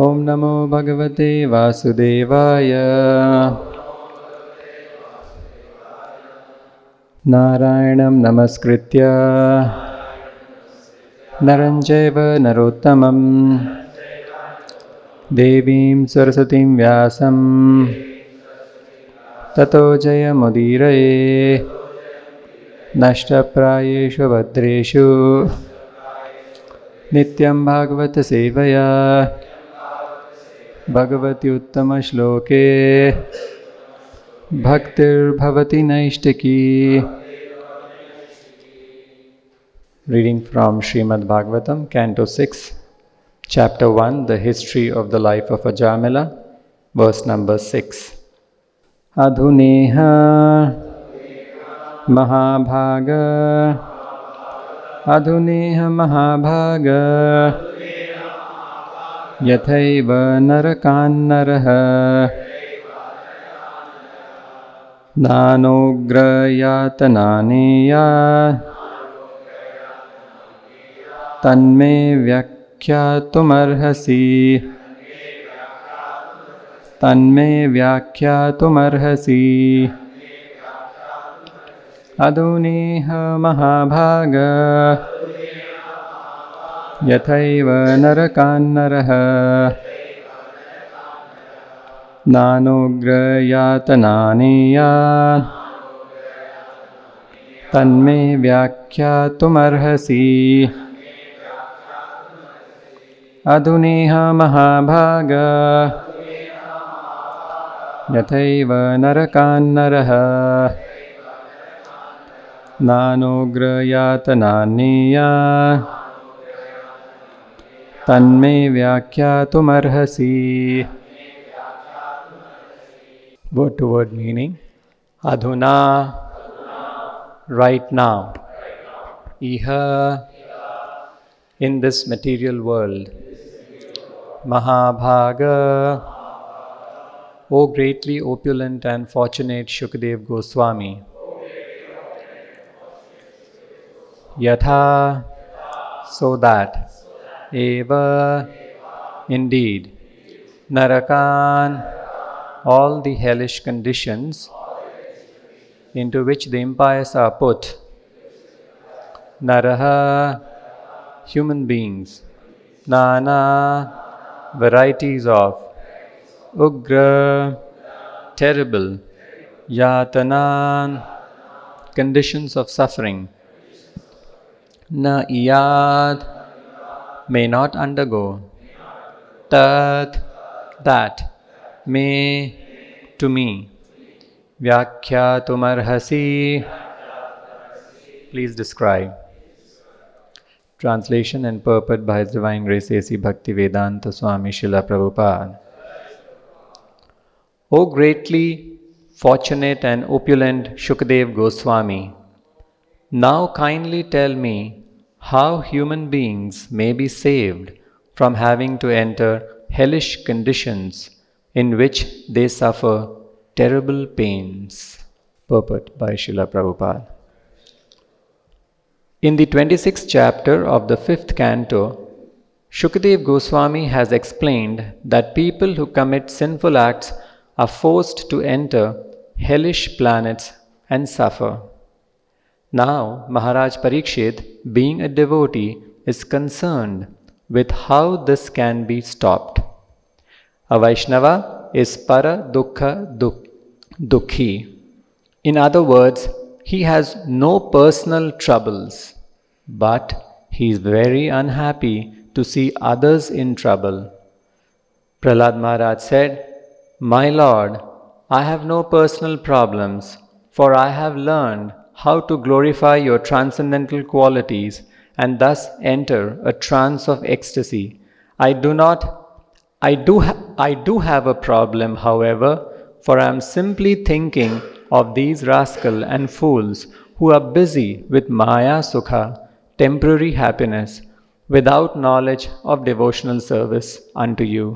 ॐ नमो भगवते वासुदेवाय। नारायणं नमस्कृत्य। नरं चैव नरोत्तमं देवीं सरस्वतीं व्यासं ततो जयमुदीरये। नष्टप्रायेषु भद्रेषु। नित्यं भागवतसेवया भगवती उत्तम श्लोके भक्तिर्भवति नैष्टिकी reading from Srimad Bhagavatam canto six chapter one the history of the life of Ajamila verse number six अधुनेह महाभाग अधुनेह महाभाग यथैव नरकान्नरः। नानोग्रयातनानेया। तन्मे व्याख्यातुमर्हसि। तन्मे व्याख्यातुमर्हसि। अधुनेह महाभाग यथैव नरकान्नरः। नानोग्रयातनानेया तन्मे व्याख्यातुमर्हसि। अधुनेह महाभाग। यथैव नरकान्नरः। नानोग्रयातनानेया तन्मे व्याख्यातुमर्हसी वो टू वर्ड मीनिंग अधुना राइट नाउ इह इन दिस मटेरियल वर्ल्ड महाभाग O greatly opulent and fortunate Shukadeva Goswami यथा so that Eva, indeed, Narakan, all the hellish conditions into which the impious are put. Naraha, human beings. Nana, varieties of. Ugra, terrible. Yatanan, conditions of suffering. Na iyad, may not undergo. Tat, that, may, to me. Vyakhyatumarhasi, please describe. Translation and purport by His Divine Grace A.C. Bhakti Vedanta Swami Srila Prabhupada. O greatly fortunate and opulent Shukadev Goswami, now kindly tell me how human beings may be saved from having to enter hellish conditions in which they suffer terrible pains. Purport by Srila Prabhupada. In the 26th chapter of the 5th canto, Shukadev Goswami has explained that people who commit sinful acts are forced to enter hellish planets and suffer. Now, Maharaj Parikshit, being a devotee, is concerned with how this can be stopped. A Vaishnava is para dukkha duk- dukhi. In other words, he has no personal troubles, but he is very unhappy to see others in trouble. Prahlad Maharaj said, My Lord, I have no personal problems, for I have learned how to glorify your transcendental qualities and thus enter a trance of ecstasy. I do not I do ha- I do have a problem however for I am simply thinking of these rascal and fools who are busy with maya sukha temporary happiness without knowledge of devotional service unto you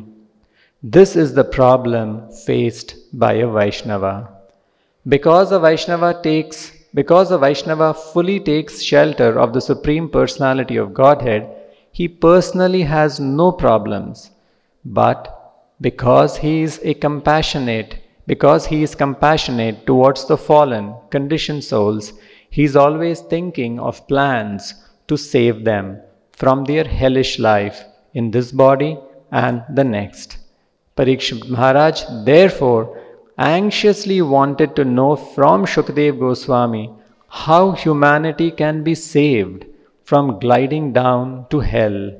this is the problem faced by a vaishnava because a vaishnava takes because a Vaishnava fully takes shelter of the Supreme Personality of Godhead, he personally has no problems. but because he is a compassionate, because he is compassionate towards the fallen, conditioned souls, he is always thinking of plans to save them from their hellish life in this body and the next. Parikshit Maharaj therefore anxiously wanted to know from Shukdev Goswami how humanity can be saved from gliding down to hell.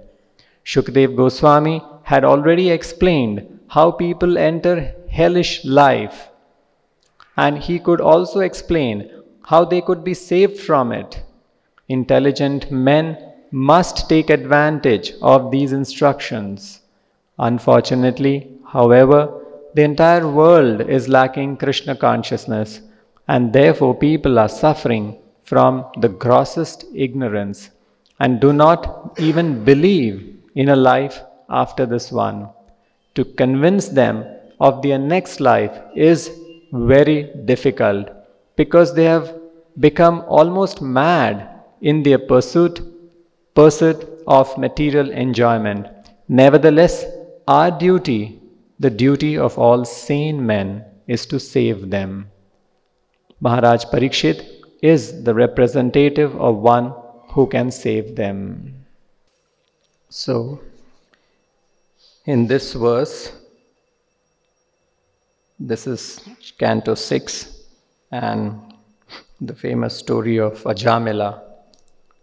Shukdev Goswami had already explained how people enter hellish life and he could also explain how they could be saved from it. Intelligent men must take advantage of these instructions. Unfortunately, however, the entire world is lacking Krishna consciousness and therefore people are suffering from the grossest ignorance and do not even believe in a life after this one. To convince them of their next life is very difficult because they have become almost mad in their pursuit pursuit of material enjoyment. Nevertheless, our duty, the duty of all sane men, is to save them. Maharaj Parikshit is the representative of one who can save them. So, in this verse, this is Canto 6, and the famous story of Ajamila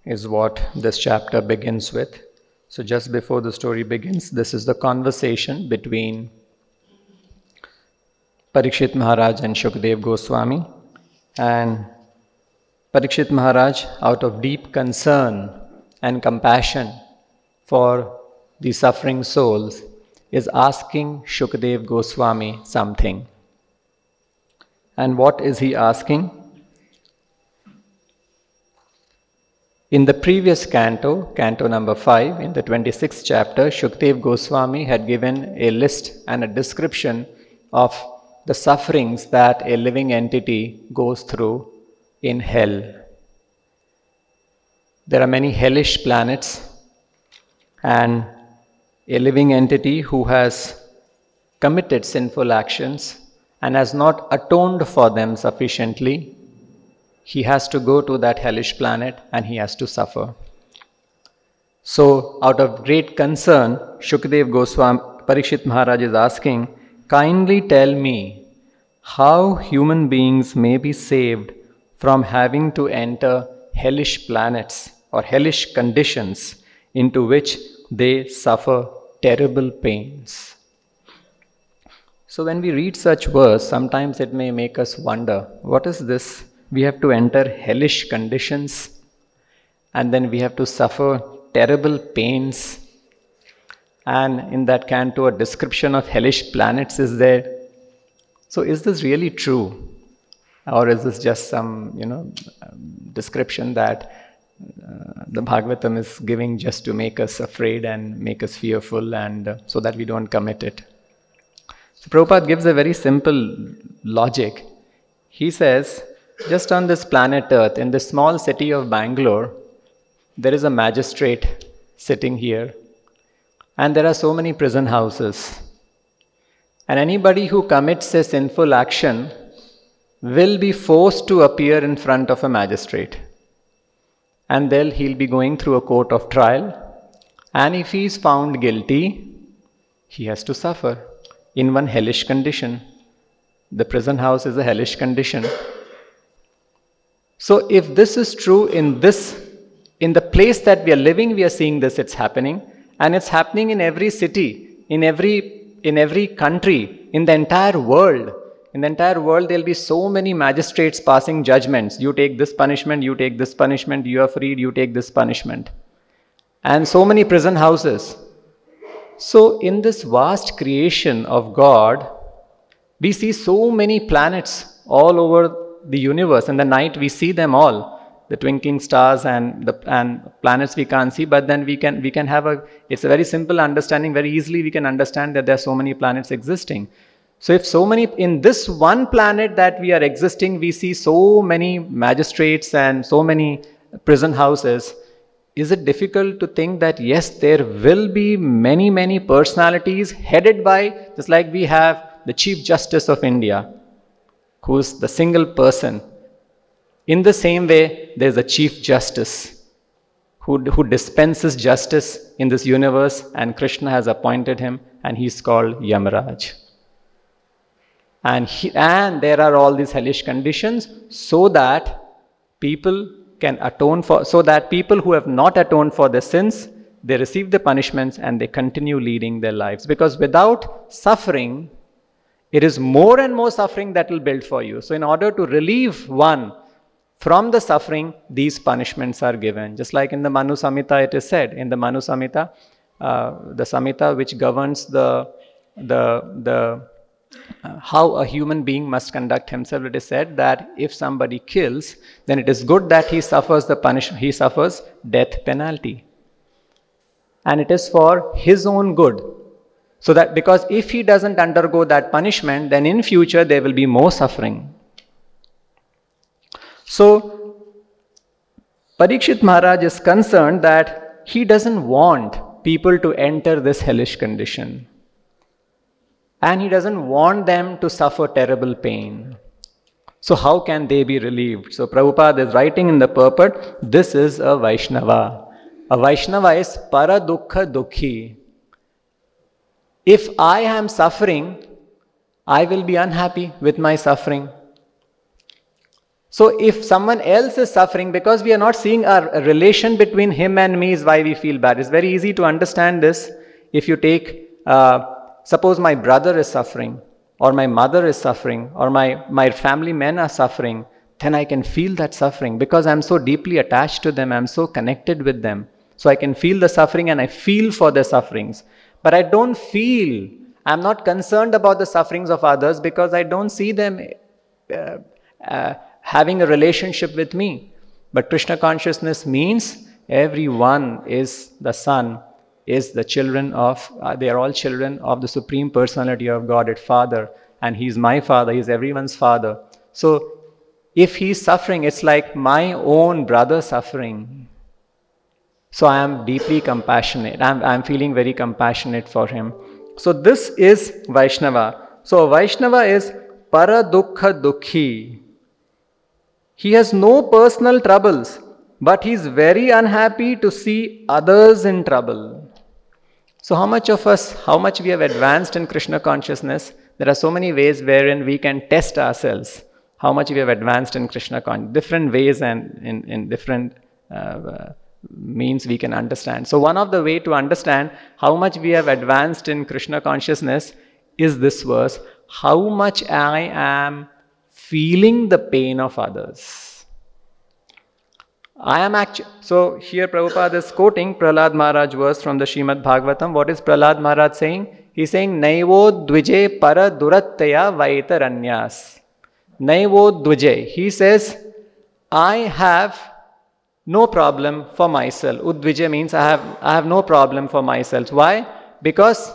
is what this chapter begins with. So, just before the story begins, this is the conversation between Parikshit Maharaj and Shukdev Goswami. And Parikshit Maharaj, out of deep concern and compassion for the suffering souls, is asking Shukdev Goswami something. And what is he asking? In the previous canto, canto number 5, in the 26th chapter, Shukdev Goswami had given a list and a description of the sufferings that a living entity goes through in hell. There are many hellish planets, and a living entity who has committed sinful actions and has not atoned for them sufficiently, he has to go to that hellish planet and he has to suffer. So, out of great concern, Shukdev Goswami, Parikshit Maharaj is asking, Kindly tell me how human beings may be saved from having to enter hellish planets or hellish conditions into which they suffer terrible pains. So, when we read such verse, sometimes it may make us wonder what is this? We have to enter hellish conditions and then we have to suffer terrible pains and in that canto, a description of hellish planets is there. So, is this really true? Or is this just some, you know, description that uh, the Bhagavatam is giving just to make us afraid and make us fearful and uh, so that we don't commit it? So, Prabhupada gives a very simple logic. He says, just on this planet Earth, in the small city of Bangalore, there is a magistrate sitting here and there are so many prison houses. And anybody who commits a sinful action will be forced to appear in front of a magistrate. And then he'll be going through a court of trial. And if he is found guilty, he has to suffer in one hellish condition. The prison house is a hellish condition. So if this is true in this, in the place that we are living, we are seeing this, it's happening and it's happening in every city in every in every country in the entire world. In the entire world there'll be so many magistrates passing judgments. You take this punishment you take this punishment. You are freed you take this punishment. And so many prison houses. So in this vast creation of god we see so many planets all over the universe. In the night we see them all the twinkling stars and the and planets we can't see but then we can we can have a it's a very simple understanding very easily we can understand that there are so many planets existing so if so many in this one planet that we are existing we see so many magistrates and so many prison houses is it difficult to think that yes, there will be many, many personalities headed by, just like we have the Chief Justice of India, who's the single person. In the same way, there's a Chief Justice who, who dispenses justice in this universe, and Krishna has appointed him, and he's called Yamaraj. And, he, and there are all these hellish conditions so that people can atone for, so that people who have not atoned for their sins, they receive the punishments and they continue leading their lives. Because without suffering, it is more and more suffering that will build for you. So, in order to relieve one from the suffering, these punishments are given. Just like in the Manu Samhita, it is said in the Manu Samhita, uh, the Samhita which governs the the the uh, how a human being must conduct himself. It is said that if somebody kills, then it is good that he suffers the punishment, he suffers death penalty. And it is for his own good. So that because if he doesn't undergo that punishment, then in future there will be more suffering. So Parikshit Maharaj is concerned that he doesn't want people to enter this hellish condition and he doesn't want them to suffer terrible pain. So, how can they be relieved? So, Prabhupada is writing in the purport this is a Vaishnava. A Vaishnava is para dukkha dukhi. If I am suffering, I will be unhappy with my suffering. So, if someone else is suffering, because we are not seeing a relation between him and me, is why we feel bad. It's very easy to understand this if you take uh, Suppose my brother is suffering, or my mother is suffering, or my, my family men are suffering, then I can feel that suffering because I'm so deeply attached to them, I'm so connected with them. So I can feel the suffering and I feel for their sufferings. But I don't feel, I'm not concerned about the sufferings of others because I don't see them uh, uh, having a relationship with me. But Krishna consciousness means everyone is the son is the children of, uh, they are all children of the Supreme Personality of Godhead, Father. And He's my Father, He's everyone's Father. So if He's suffering, it's like my own brother suffering. So I am deeply compassionate. I'm, I'm feeling very compassionate for him. So this is Vaishnava. So Vaishnava is para dukkha dukhi. He has no personal troubles, but he is very unhappy to see others in trouble. So, how much of us, how much we have advanced in Krishna consciousness? There are so many ways wherein we can test ourselves how much we have advanced in Krishna consciousness. Different ways and in, in different uh, means we can understand. So, one of the way to understand how much we have advanced in Krishna consciousness is this verse How much I am feeling the pain of others. I am actually. So here Prabhupada is quoting Prahlad Maharaj verse from the Shrimad Bhagavatam. What is Prahlad Maharaj saying? He's saying, Naivo dvije para durattaya vaitaranyas. Naivo dvije. He says, I have no problem for myself. Udvije means I have, I have no problem for myself. Why? Because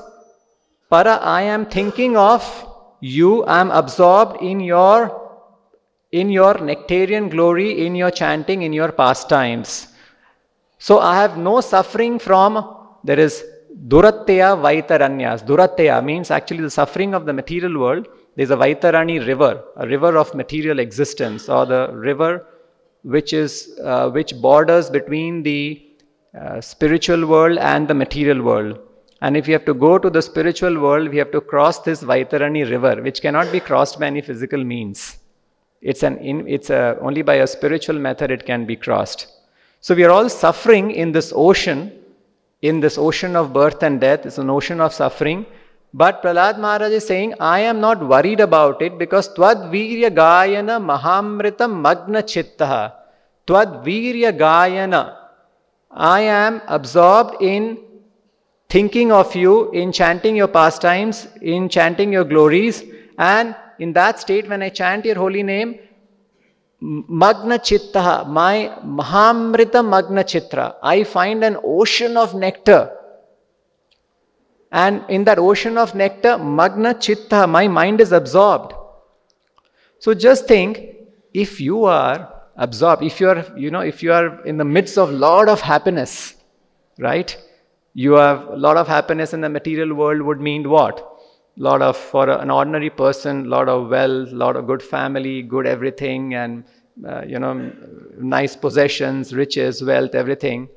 para I am thinking of you, I am absorbed in your in your nectarian glory, in your chanting, in your pastimes. So I have no suffering from, there is Duratteya Vaitaranyas. Duratteya means actually the suffering of the material world. There's a Vaitarani river, a river of material existence, or the river which is uh, which borders between the uh, spiritual world and the material world. And if you have to go to the spiritual world, we have to cross this Vaitarani river, which cannot be crossed by any physical means. It's, an in, it's a, only by a spiritual method it can be crossed. So we are all suffering in this ocean, in this ocean of birth and death. It's an ocean of suffering. But Prahlad Maharaj is saying, I am not worried about it because Tvad Virya Gayana Mahamrita Magna Chittaha. Tvad Virya Gayana. I am absorbed in thinking of you, in chanting your pastimes, in chanting your glories, and in that state, when I chant your holy name, Magna Chitta, my Mahamrita Magna Chitta, I find an ocean of nectar. And in that ocean of nectar, Magna Chitta, my mind is absorbed. So just think if you are absorbed. If you are, you know, if you are in the midst of lot of happiness, right? You have a lot of happiness in the material world would mean what? Lot of for an ordinary person, lot of wealth, lot of good family, good everything, and uh, you know, nice possessions, riches, wealth, everything.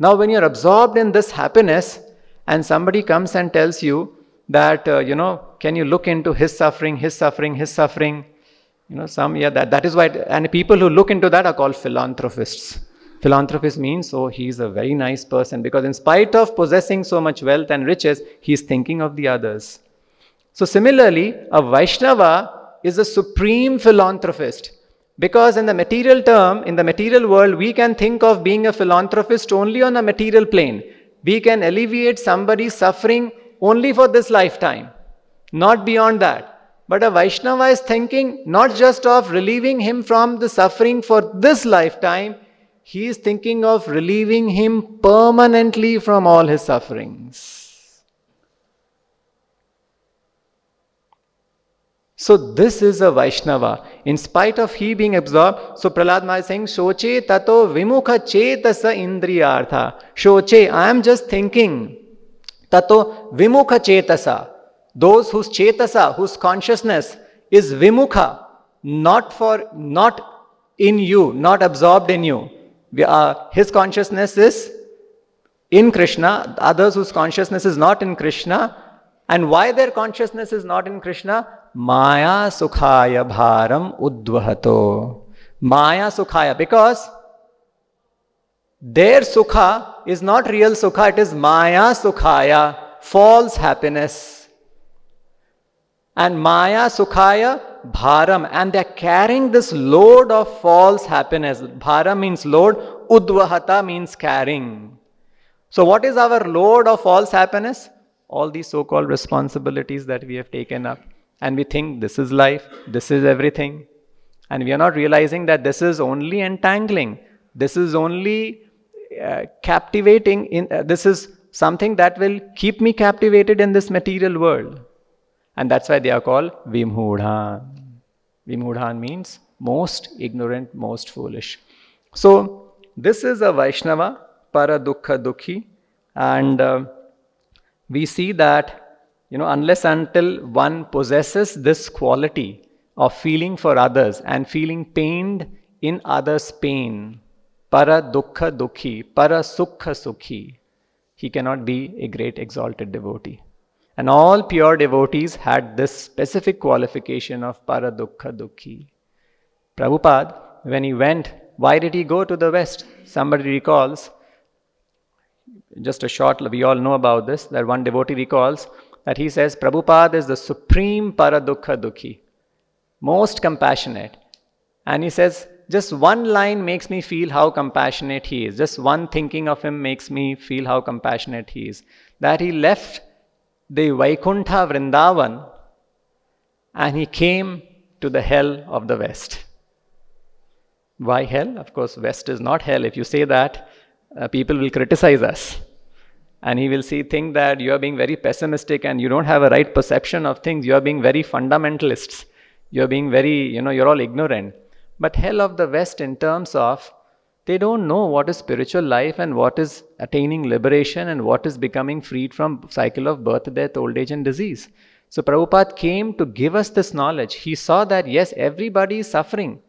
Now, when you're absorbed in this happiness, and somebody comes and tells you that, uh, you know, can you look into his suffering, his suffering, his suffering? You know, some, yeah, that, that is why, and people who look into that are called philanthropists. Philanthropist means, oh, he's a very nice person because, in spite of possessing so much wealth and riches, he's thinking of the others. So, similarly, a Vaishnava is a supreme philanthropist because, in the material term, in the material world, we can think of being a philanthropist only on a material plane. We can alleviate somebody's suffering only for this lifetime, not beyond that. But a Vaishnava is thinking not just of relieving him from the suffering for this lifetime, he is thinking of relieving him permanently from all his sufferings. So this is a Vaishnava. In spite of he being absorbed, so Prahlad Maharaj is saying, Shoche tato vimukha chetasa indriyartha. Shoche, I am just thinking. Tato vimukha chetasa. Those whose chetasa, whose consciousness is vimukha, not for, not in you, not absorbed in you are, his consciousness is in Krishna, others whose consciousness is not in Krishna. And why their consciousness is not in Krishna? Maya Sukhaya Bharam Udvahato. Maya Sukhaya, because their Sukha is not real Sukha, it is Maya Sukhaya, false happiness. And Maya Sukhaya bharam and they're carrying this load of false happiness. Bharam means load, udvahata means carrying. So, what is our load of false happiness? All these so called responsibilities that we have taken up. And we think this is life, this is everything. And we are not realizing that this is only entangling, this is only uh, captivating, in, uh, this is something that will keep me captivated in this material world. And that's why they are called Vimhudhan. Vimudhan means most ignorant, most foolish. So, this is a Vaishnava, para dukkha dukhi, and uh, we see that, you know, unless until one possesses this quality of feeling for others and feeling pained in others' pain, para dukkha dukhi, para sukha sukhi, he cannot be a great exalted devotee. And all pure devotees had this specific qualification of paradukha dukhi. Prabhupada, when he went, why did he go to the West? Somebody recalls, just a short, we all know about this, that one devotee recalls that he says, Prabhupada is the supreme paradukha dukhi, most compassionate. And he says, just one line makes me feel how compassionate he is. Just one thinking of him makes me feel how compassionate he is. That he left the Vaikuntha Vrindavan and he came to the hell of the West. Why hell? Of course, West is not hell. If you say that, uh, people will criticize us. And he will see, think that you are being very pessimistic and you don't have a right perception of things. You are being very fundamentalists. You are being very, you know, you're all ignorant. But hell of the West, in terms of they don't know what is spiritual life and what is attaining liberation and what is becoming freed from cycle of birth, death, old age and disease. So Prabhupada came to give us this knowledge. He saw that yes, everybody is suffering.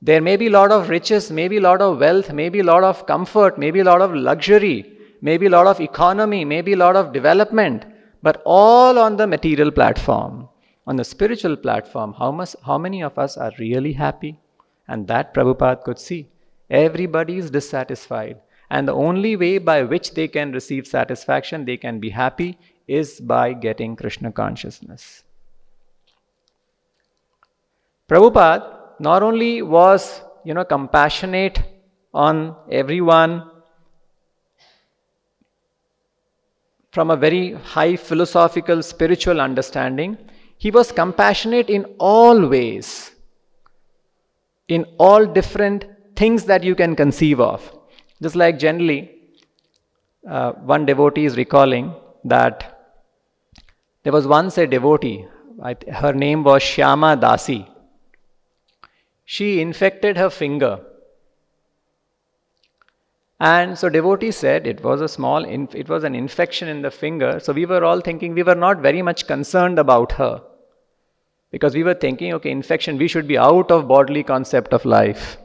There may be a lot of riches, maybe a lot of wealth, maybe a lot of comfort, maybe a lot of luxury, maybe a lot of economy, maybe a lot of development, but all on the material platform. On the spiritual platform, how, much, how many of us are really happy? And that Prabhupada could see. Everybody is dissatisfied. And the only way by which they can receive satisfaction, they can be happy, is by getting Krishna consciousness. Prabhupada not only was, you know, compassionate on everyone from a very high philosophical, spiritual understanding, he was compassionate in all ways, in all different things that you can conceive of. Just like generally, uh, one devotee is recalling that there was once a devotee, her name was Shyama Dasi. she infected her finger. And so devotee said it was a small, it was an infection in the finger. So we were all thinking we were not very much concerned about her. Because we were thinking, okay, infection, we should be out of bodily concept of life.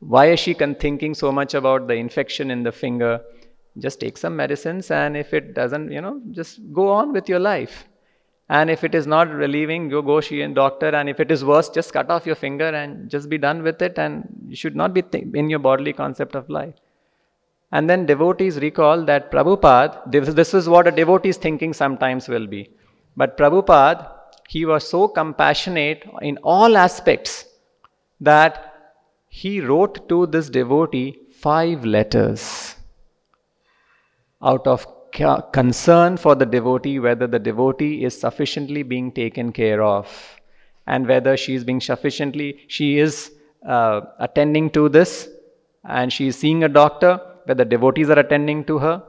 Why is she thinking so much about the infection in the finger? Just take some medicines, and if it doesn't, you know, just go on with your life. And if it is not relieving, you go see a doctor. And if it is worse, just cut off your finger and just be done with it. And you should not be in your bodily concept of life. And then devotees recall that Prabhupada, this, is what a devotee's thinking sometimes will be. But Prabhupada, he was so compassionate in all aspects that he wrote to this devotee five letters out of concern for the devotee, whether the devotee is sufficiently being taken care of and whether she is being sufficiently, she is uh, attending to this and she is seeing a doctor, whether the devotees are attending to her.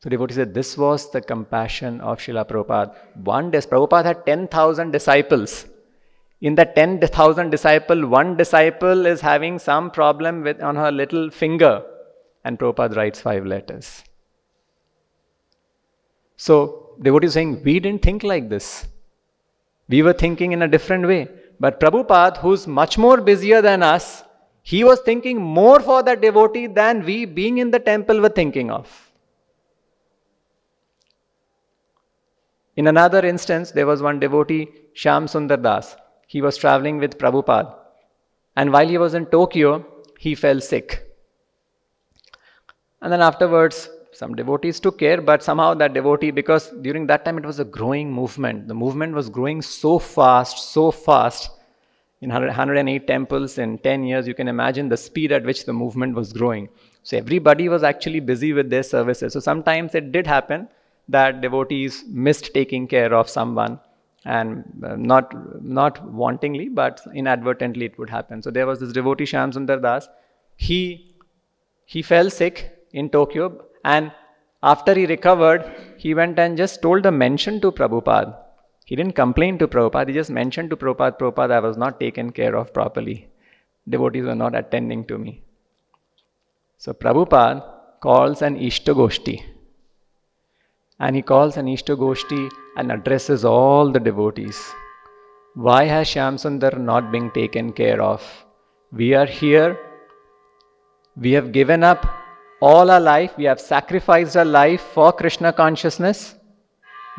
So devotee said this was the compassion of Srila Prabhupada. One day, Prabhupada had 10,000 disciples. In the 10,000 disciple, one disciple is having some problem with on her little finger. And Prabhupada writes five letters. So devotee saying, we didn't think like this. We were thinking in a different way. But Prabhupada, who's much more busier than us, he was thinking more for that devotee than we being in the temple were thinking of. In another instance, there was one devotee, Shyam Sundar Das. He was traveling with Prabhupada. And while he was in Tokyo, he fell sick. And then afterwards, some devotees took care, but somehow that devotee, because during that time it was a growing movement, the movement was growing so fast, so fast. In 108 temples in 10 years, you can imagine the speed at which the movement was growing. So everybody was actually busy with their services. So sometimes it did happen that devotees missed taking care of someone and uh, not not wantingly but inadvertently it would happen so there was this devotee Shyam Sundar Das he he fell sick in Tokyo and after he recovered he went and just told a mention to Prabhupada he didn't complain to Prabhupada he just mentioned to Prabhupada Prabhupada I was not taken care of properly devotees were not attending to me so Prabhupada calls an Ishtagoshti and he calls an Ishtagoshti and addresses all the devotees. Why has Shyamsundar not been taken care of? We are here. We have given up all our life. We have sacrificed our life for Krishna consciousness.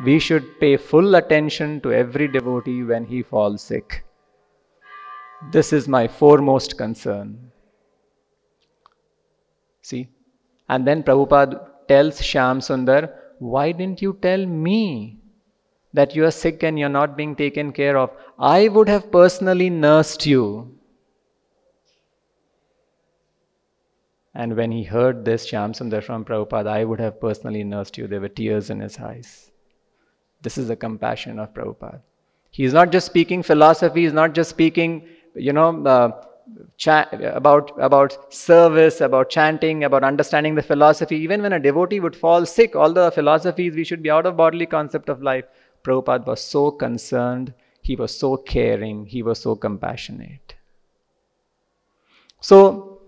We should pay full attention to every devotee when he falls sick. This is my foremost concern. See? And then Prabhupada tells Shyam Sundar, why didn't you tell me that you are sick and you're not being taken care of? I would have personally nursed you. And when he heard this, Shyamsundar from Prabhupada, I would have personally nursed you. There were tears in his eyes. This is the compassion of Prabhupada. He is not just speaking philosophy, he's not just speaking, you know, uh, cha- about, about service, about chanting, about understanding the philosophy. Even when a devotee would fall sick, all the philosophies, we should be out of bodily concept of life. Prabhupada was so concerned, he was so caring, he was so compassionate. So,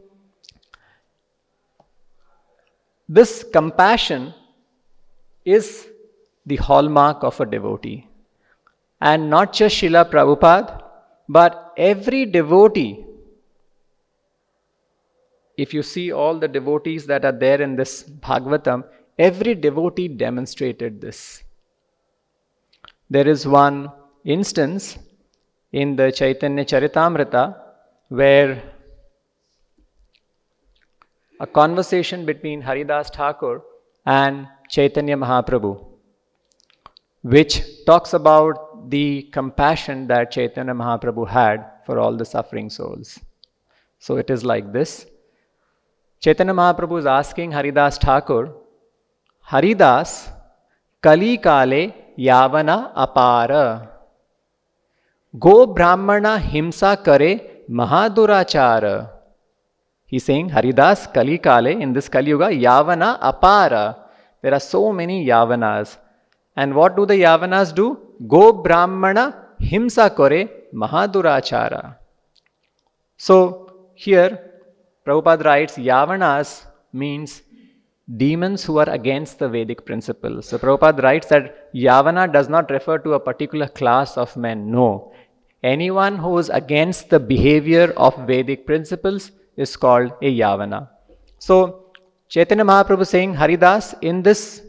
this compassion is the hallmark of a devotee. And not just Srila Prabhupada, but every devotee if you see all the devotees that are there in this Bhagavatam, every devotee demonstrated this. There is one instance in the Chaitanya Charitamrita where a conversation between Haridas Thakur and Chaitanya Mahaprabhu, which talks about the compassion that Chaitanya Mahaprabhu had for all the suffering souls. So it is like this Chaitanya Mahaprabhu is asking Haridas Thakur, Haridas, Kali Kale Yavana Apara. Go Brahmana Himsa Kare Mahadurachara. He's saying Haridas Kali Kale in this Kali Yuga Yavana Apara. There are so many Yavanas. And what do the Yavanas do? Go Brahmana Himsa Kare Mahadurachara. So here Prabhupada writes Yavanas means demons who are against the Vedic principles. So Prabhupada writes that Yavana does not refer to a particular class of men. No. Anyone who is against the behavior of Vedic principles is called a Yavana. So Chaitanya Mahaprabhu saying, Haridas, in this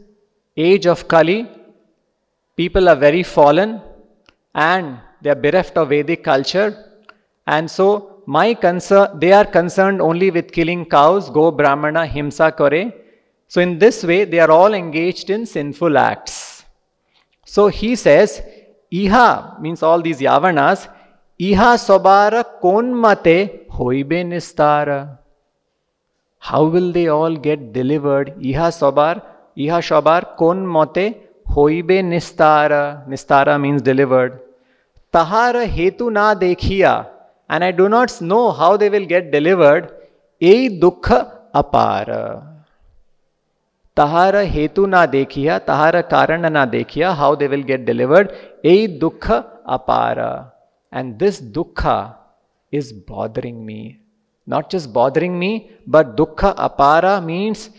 age of Kali, people are very fallen and they are bereft of Vedic culture. And so my concern, they are concerned only with killing cows, go brahmana, himsa kore. So in this way, they are all engaged in sinful acts. So he says, Iha means all these yavanas, Iha sobara konmate hoibe nistara. How will they all get delivered? Iha sobar, Iha shobar kon mote hoibe nistara. Nistara means delivered. Tahara hetu na dekhiya and I do not know how they will get delivered, ei dukha apara. Tahara hetu na dekhiya, tahara karana na dekhiya, how they will get delivered, ei dukha apara. And this dukkha is bothering me. Not just bothering me, but dukkha apara means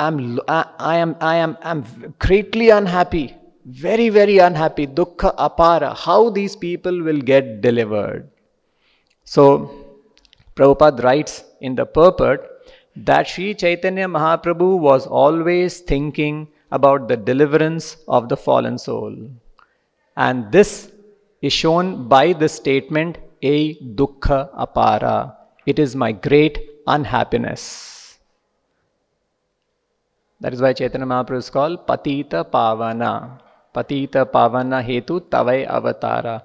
I'm, I am, I am, I'm greatly unhappy, very, very unhappy. Dukkha apara. How these people will get delivered. So, Prabhupada writes in the purport that Sri Chaitanya Mahaprabhu was always thinking about the deliverance of the fallen soul. And this is shown by the statement, A dukkha apara. It is my great unhappiness. That is why Chaitanya Mahaprabhu is called Patita Pavana. Patita Pavana Hetu Tavai Avatara.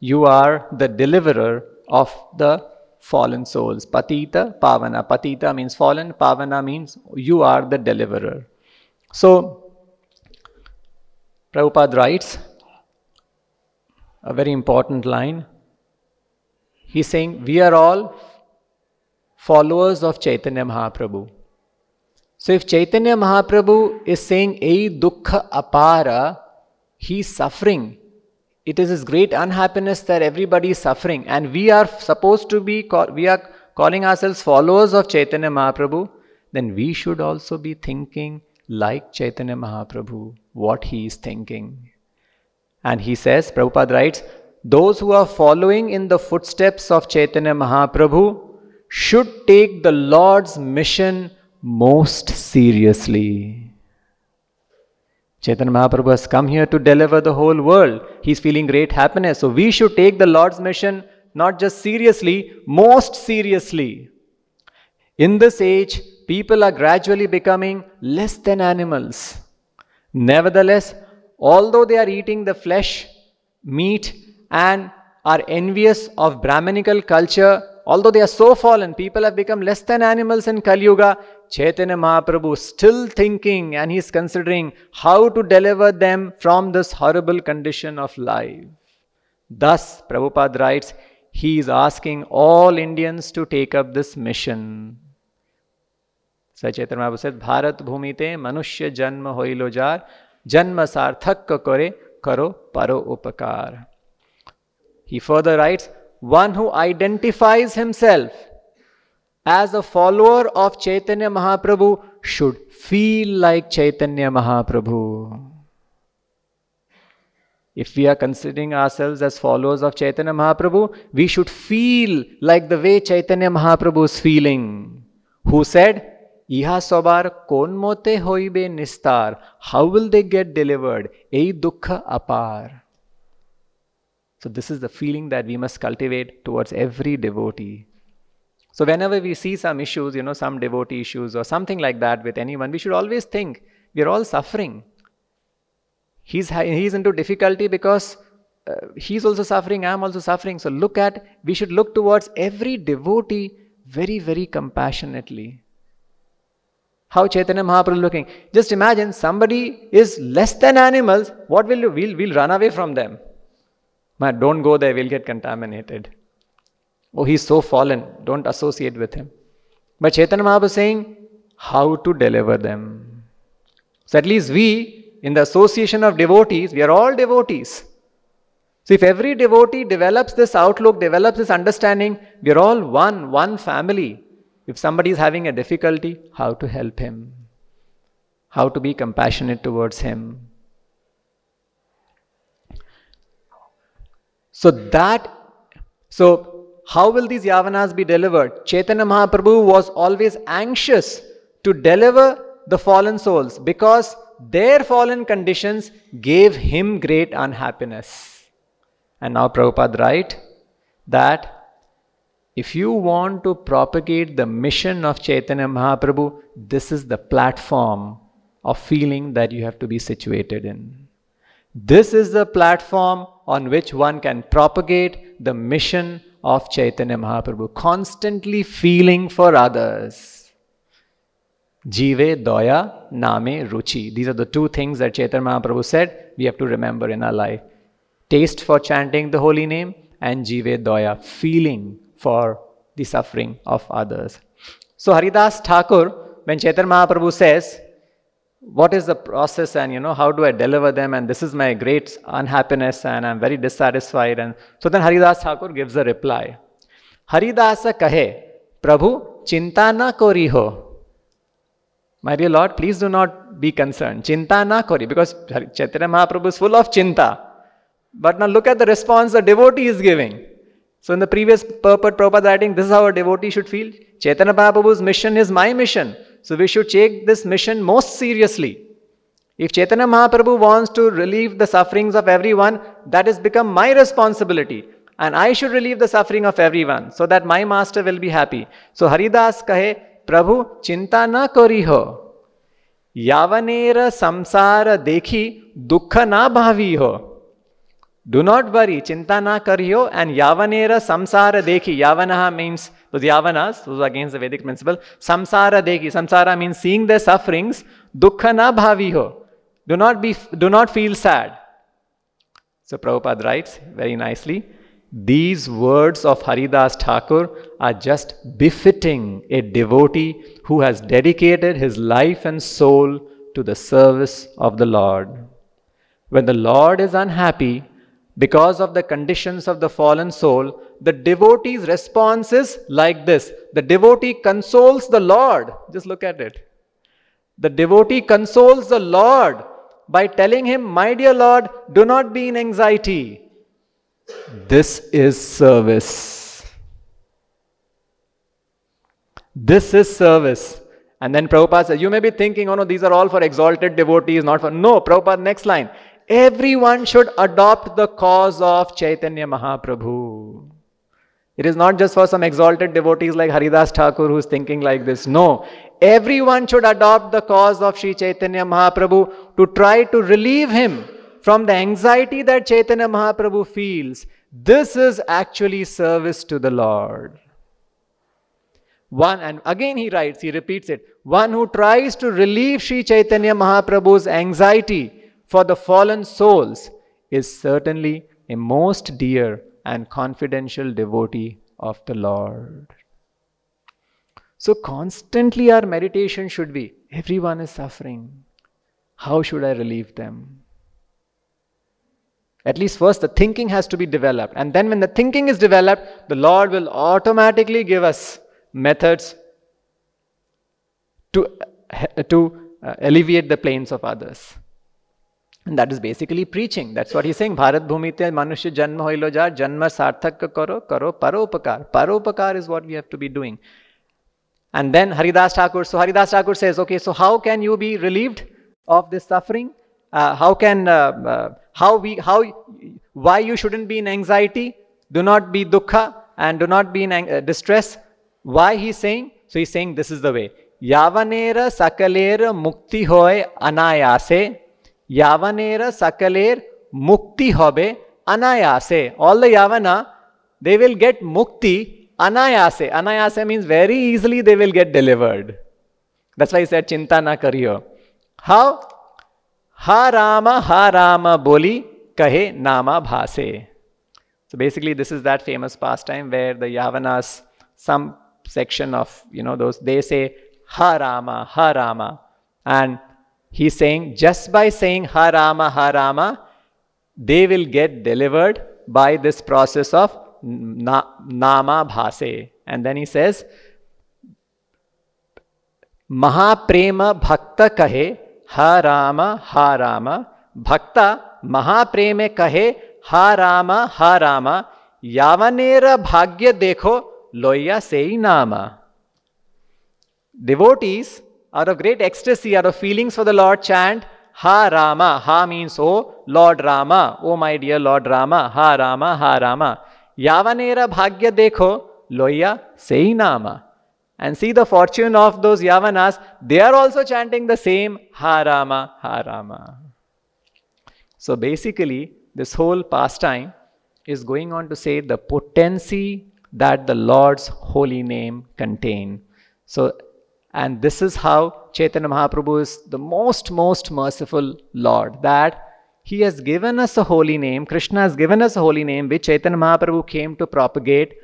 You are the deliverer of the fallen souls. Patita, Pavana. Patita means fallen, Pavana means you are the deliverer. So, Prabhupada writes a very important line. He's saying, We are all followers of Chaitanya Mahaprabhu. So, if Chaitanya Mahaprabhu is saying, Ei dukkha apara, he's suffering. It is his great unhappiness that everybody is suffering. And we are supposed to be we are calling ourselves followers of chaitanya mahaprabhu. Then we should also be thinking like chaitanya mahaprabhu what he is thinking. And he says prabhupada writes those who are following in the footsteps of chaitanya mahaprabhu should take the lord's mission most seriously Chaitanya Mahaprabhu has come here to deliver the whole world. He's feeling great happiness. So we should take the Lord's mission not just seriously, most seriously. In this age, people are gradually becoming less than animals. Nevertheless, although they are eating the flesh, meat, and are envious of Brahminical culture, although they are so fallen, people have become less than animals in Kali Yuga, Chaitanya Mahaprabhu still thinking and he's considering how to deliver them from this horrible condition of life. Thus, Prabhupada writes, he is asking all Indians to take up this mission. Chaitanya Mahaprabhu said, Bharat bhumite manushya janma hoilo jar, janma sarthak kore karo paro upakar. He further writes, one who identifies himself as a follower of Chaitanya Mahaprabhu should feel like Chaitanya Mahaprabhu. If we are considering ourselves as followers of Chaitanya Mahaprabhu, we should feel like the way Chaitanya Mahaprabhu is feeling, who said, Iha sobar kon mote hoibe nistar. How will they get delivered? Ei dukkha apar. So, this is the feeling that we must cultivate towards every devotee. So whenever we see some issues, you know, some devotee issues or something like that with anyone, we should always think we're all suffering. He's, he's into difficulty because uh, he's also suffering, I'm also suffering. So look at, we should look towards every devotee very, very compassionately. How Chaitanya Mahaprabhu looking. Just imagine somebody is less than animals, what will you? We'll, we'll run away from them. Man, don't go there, we'll get contaminated. Oh, he's so fallen. Don't associate with him. But Chaitanya Mahaprabhu is saying how to deliver them. So at least we, in the association of devotees, we are all devotees. So, if every devotee develops this outlook, develops this understanding, we are all one, one family. If somebody is having a difficulty, how to help him, how to be compassionate towards him. So, that, so how will these yavanas be delivered? Chaitanya Mahaprabhu was always anxious to deliver the fallen souls because their fallen conditions gave him great unhappiness. And now Prabhupada write that if you want to propagate the mission of Chaitanya Mahaprabhu, this is the platform of feeling that you have to be situated in. This is the platform on which one can propagate the mission of Chaitanya Mahaprabhu, constantly feeling for others. Jive, Doya, Name, Ruchi. These are the two things that Chaitanya Mahaprabhu said we have to remember in our life taste for chanting the holy name, and jive doya, feeling for the suffering of others. So Haridas Thakur, when Chaitanya Mahaprabhu says, what is the process and you know how do I deliver them and this is my great unhappiness and I'm very dissatisfied and so then Haridas Thakur gives a reply. Haridasa kahe, Prabhu chinta na kori ho. My dear Lord, please do not be concerned. Chinta na kori because Chaitanya Mahaprabhu is full of chinta. But now look at the response the devotee is giving. So in the previous purport, Prabhupada writing, this is how a devotee should feel. Chaitanya Mahaprabhu's mission is my mission. So we should take this mission most seriously. If Chaitanya Mahaprabhu wants to relieve the sufferings of everyone, that has become my responsibility. And I should relieve the suffering of everyone so that my master will be happy. So Haridas kahe, Prabhu, chinta na kori ho. Yavanera samsara dekhi, dukha na bhavi ho. Do not worry, chinta na kariyo, and yavanera samsara dekhi. Yavanaha means those yavanas, those against the Vedic principle. Samsara dekhi. Samsara means seeing their sufferings. Dukkha na bhaviho. Do not be do not feel sad. So Prabhupada writes very nicely. These words of Haridas Thakur are just befitting a devotee who has dedicated his life and soul to the service of the Lord. When the Lord is unhappy, because of the conditions of the fallen soul, the devotee's response is like this. The devotee consoles the Lord. Just look at it. The devotee consoles the Lord by telling him, My dear Lord, do not be in anxiety. This is service. This is service. And then Prabhupada says, You may be thinking, Oh no, these are all for exalted devotees, not for. No, Prabhupada, next line everyone should adopt the cause of Chaitanya Mahaprabhu. It is not just for some exalted devotees like Haridas Thakur who's thinking like this. No, everyone should adopt the cause of Sri Chaitanya Mahaprabhu to try to relieve him from the anxiety that Chaitanya Mahaprabhu feels. This is actually service to the Lord. One, and again he writes, he repeats it, one who tries to relieve Sri Chaitanya Mahaprabhu's anxiety for the fallen souls is certainly a most dear and confidential devotee of the Lord. So, constantly our meditation should be everyone is suffering. How should I relieve them? At least first the thinking has to be developed. And then when the thinking is developed, the Lord will automatically give us methods to, to uh, alleviate the pains of others. And that is basically preaching. That's what he's saying. Bharat Bhumite Manushya Janma Hoilo Jar, Janma Sarthak Karo, Karo Paropakar. Paropakar is what we have to be doing. And then Haridas Thakur, so Haridas Thakur says, okay, so how can you be relieved of this suffering? Uh, how can, uh, uh, how we, how, why you shouldn't be in anxiety? Do not be dukkha and do not be in uh, distress. Why he's saying? So he's saying this is the way. Yavanera sakalera mukti hoy anayase यावनेर सकलेर मुक्ति अनायासे all the yavana they will get mukti अनायासे अनायासे means very easily they will get delivered thus why said चिंता ना करियो how हा राम हा राम बोली कहे नामा भासे so basically this is that famous pastime where the yavanas some section of you know though they say हा रामा हा Rama and He's saying just by saying Harama, Harama, they will get delivered by this process of na- nama bhase. And then he says, Mahaprema bhakta kahe ha rama ha rama. Bhakta Mahapreme kahe ha rama ha rama. Yavanera bhagya dekho loya sei nama. Devotees, out of great ecstasy, out of feelings for the Lord, chant Ha Rama. Ha means, Oh Lord Rama. Oh my dear Lord Rama. Ha Rama. Ha Rama. Yavanera bhagya dekho loya sei nama. And see the fortune of those Yavanas, they are also chanting the same Ha Rama, Ha Rama. So basically, this whole pastime is going on to say the potency that the Lord's holy name contain. So, and this is how Chaitanya Mahaprabhu is the most, most merciful Lord, that he has given us a holy name, Krishna has given us a holy name which Chaitanya Mahaprabhu came to propagate.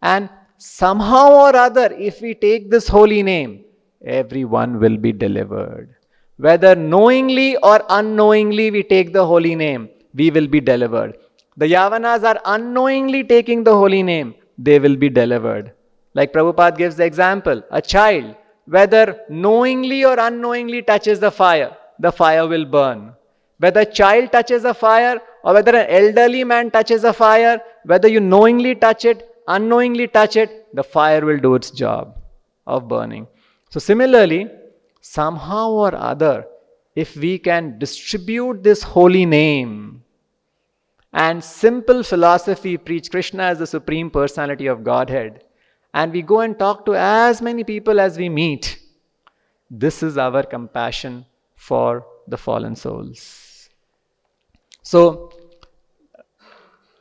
And somehow or other, if we take this holy name, everyone will be delivered. Whether knowingly or unknowingly we take the holy name, we will be delivered. The Yavanas are unknowingly taking the holy name, they will be delivered. Like Prabhupada gives the example a child, whether knowingly or unknowingly touches the fire, the fire will burn. Whether a child touches a fire or whether an elderly man touches a fire, whether you knowingly touch it, unknowingly touch it, the fire will do its job of burning. So, similarly, somehow or other, if we can distribute this holy name and simple philosophy, preach Krishna as the Supreme Personality of Godhead, and we go and talk to as many people as we meet, this is our compassion for the fallen souls. So,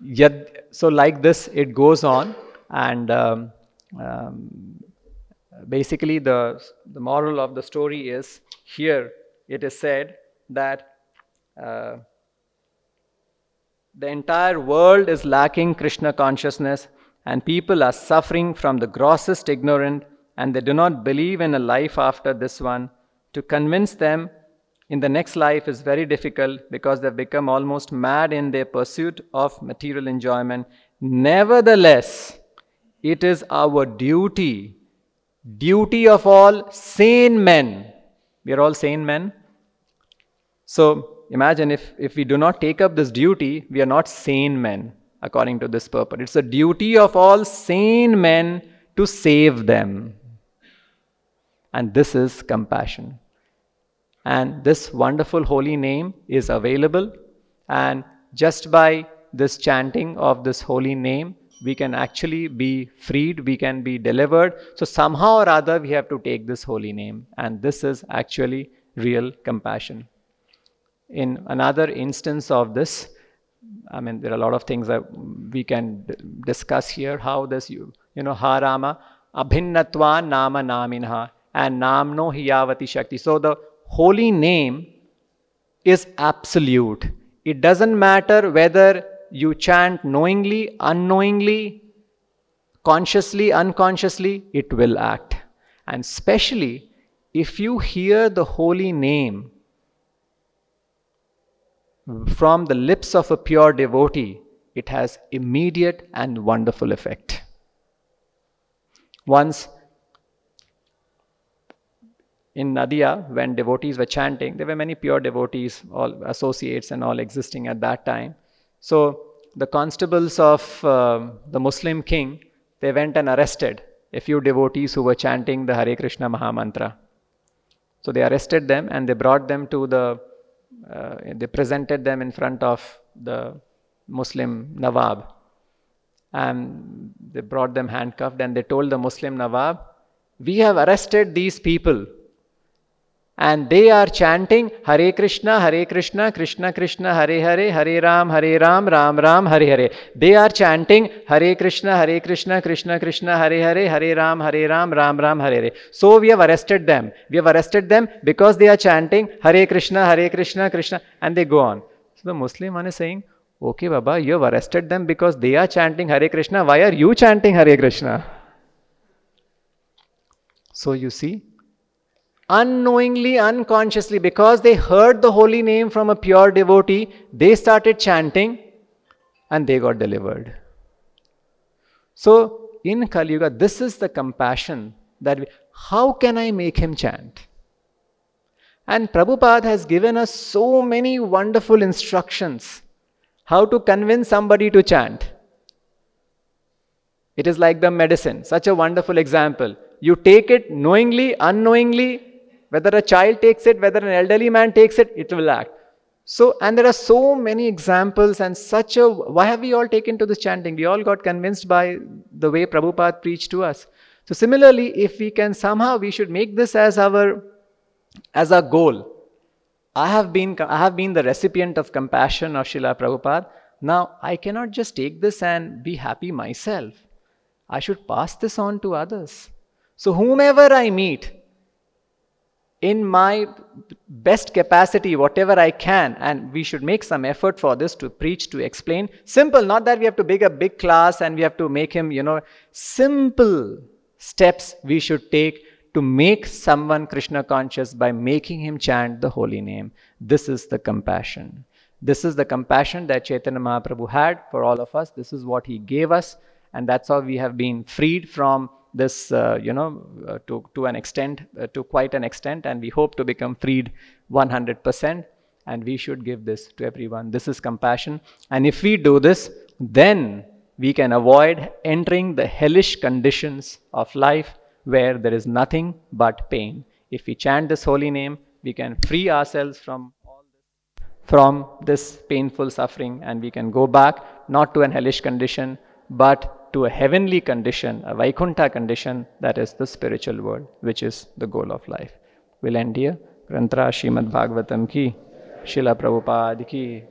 yet, so like this, it goes on, and um, um, basically the, the moral of the story is here it is said that uh, the entire world is lacking Krishna consciousness and people are suffering from the grossest ignorance and they do not believe in a life after this one. To convince them in the next life is very difficult because they've become almost mad in their pursuit of material enjoyment. Nevertheless, it is our duty duty of all sane men. We are all sane men. So imagine if, if we do not take up this duty, we are not sane men according to this purpose. It's a duty of all sane men to save them. And this is compassion. And this wonderful holy name is available. And just by this chanting of this holy name, we can actually be freed, we can be delivered. So, somehow or other, we have to take this holy name, and this is actually real compassion. In another instance of this, I mean, there are a lot of things that we can discuss here. How this, you, you know, harama, abhinnatva nama naminha, and namno hiyavati shakti. So, the holy name is absolute. It doesn't matter whether you chant knowingly, unknowingly, consciously, unconsciously, it will act. And especially if you hear the holy name from the lips of a pure devotee, it has immediate and wonderful effect. Once in Nadia, when devotees were chanting, there were many pure devotees, all associates and all existing at that time. So the constables of uh, the Muslim king, they went and arrested a few devotees who were chanting the Hare Krishna Mahamantra. So they arrested them and they brought them to the, Uh, they presented them in front of the Muslim Nawab. And they brought them handcuffed and they told the Muslim Nawab, We have arrested these people and they are chanting Hare Krishna, Hare Krishna, Krishna Krishna, Hare Hare, Hare Ram, Hare Ram, Ram Ram, Hare Hare. They are chanting Hare Krishna, Hare Krishna, Krishna Krishna, Hare Hare, Hare Ram, Hare Ram, Ram Ram, Hare Hare. So we have arrested them. We have arrested them because they are chanting Hare Krishna, Hare Krishna, Krishna, and they go on. So the Muslim one is saying, Okay, Baba, you have arrested them because they are chanting Hare Krishna. Why are you chanting Hare Krishna? So you see, unknowingly, unconsciously, because they heard the holy name from a pure devotee, they started chanting. and they got delivered. So, in Kali Yuga, this is the compassion that we, how can I make him chant? And Prabhupada has given us so many wonderful instructions how to convince somebody to chant. It is like the medicine, such a wonderful example. You take it knowingly, unknowingly, whether a child takes it, whether an elderly man takes it, it will act. So, and there are so many examples and such a. Why have we all taken to this chanting? We all got convinced by the way Prabhupada preached to us. So, similarly, if we can somehow, we should make this as our as our goal. I have been I have been the recipient of compassion of Srila Prabhupada. Now I cannot just take this and be happy myself. I should pass this on to others. So whomever I meet, in my best capacity, whatever I can, and we should make some effort for this to preach, to explain. Simple, not that we have to big a big class and we have to make him, you know, simple steps we should take to make someone Krishna conscious by making him chant the holy name. This is the compassion. This is the compassion that Chaitanya Mahaprabhu had for all of us. This is what he gave us, and that's how we have been freed from this, uh, you know, uh, to, to an extent, uh, to quite an extent, and we hope to become freed 100%. And we should give this to everyone. This is compassion. And if we do this, then we can avoid entering the hellish conditions of life where there is nothing but pain. If we chant this holy name, we can free ourselves from from this painful suffering and we can go back not to an hellish condition but to a heavenly condition, a Vaikuntha condition, that is the spiritual world, which is the goal of life. We'll end here. Grantra Srimad Bhagavatam ki, Srila Prabhupada ki,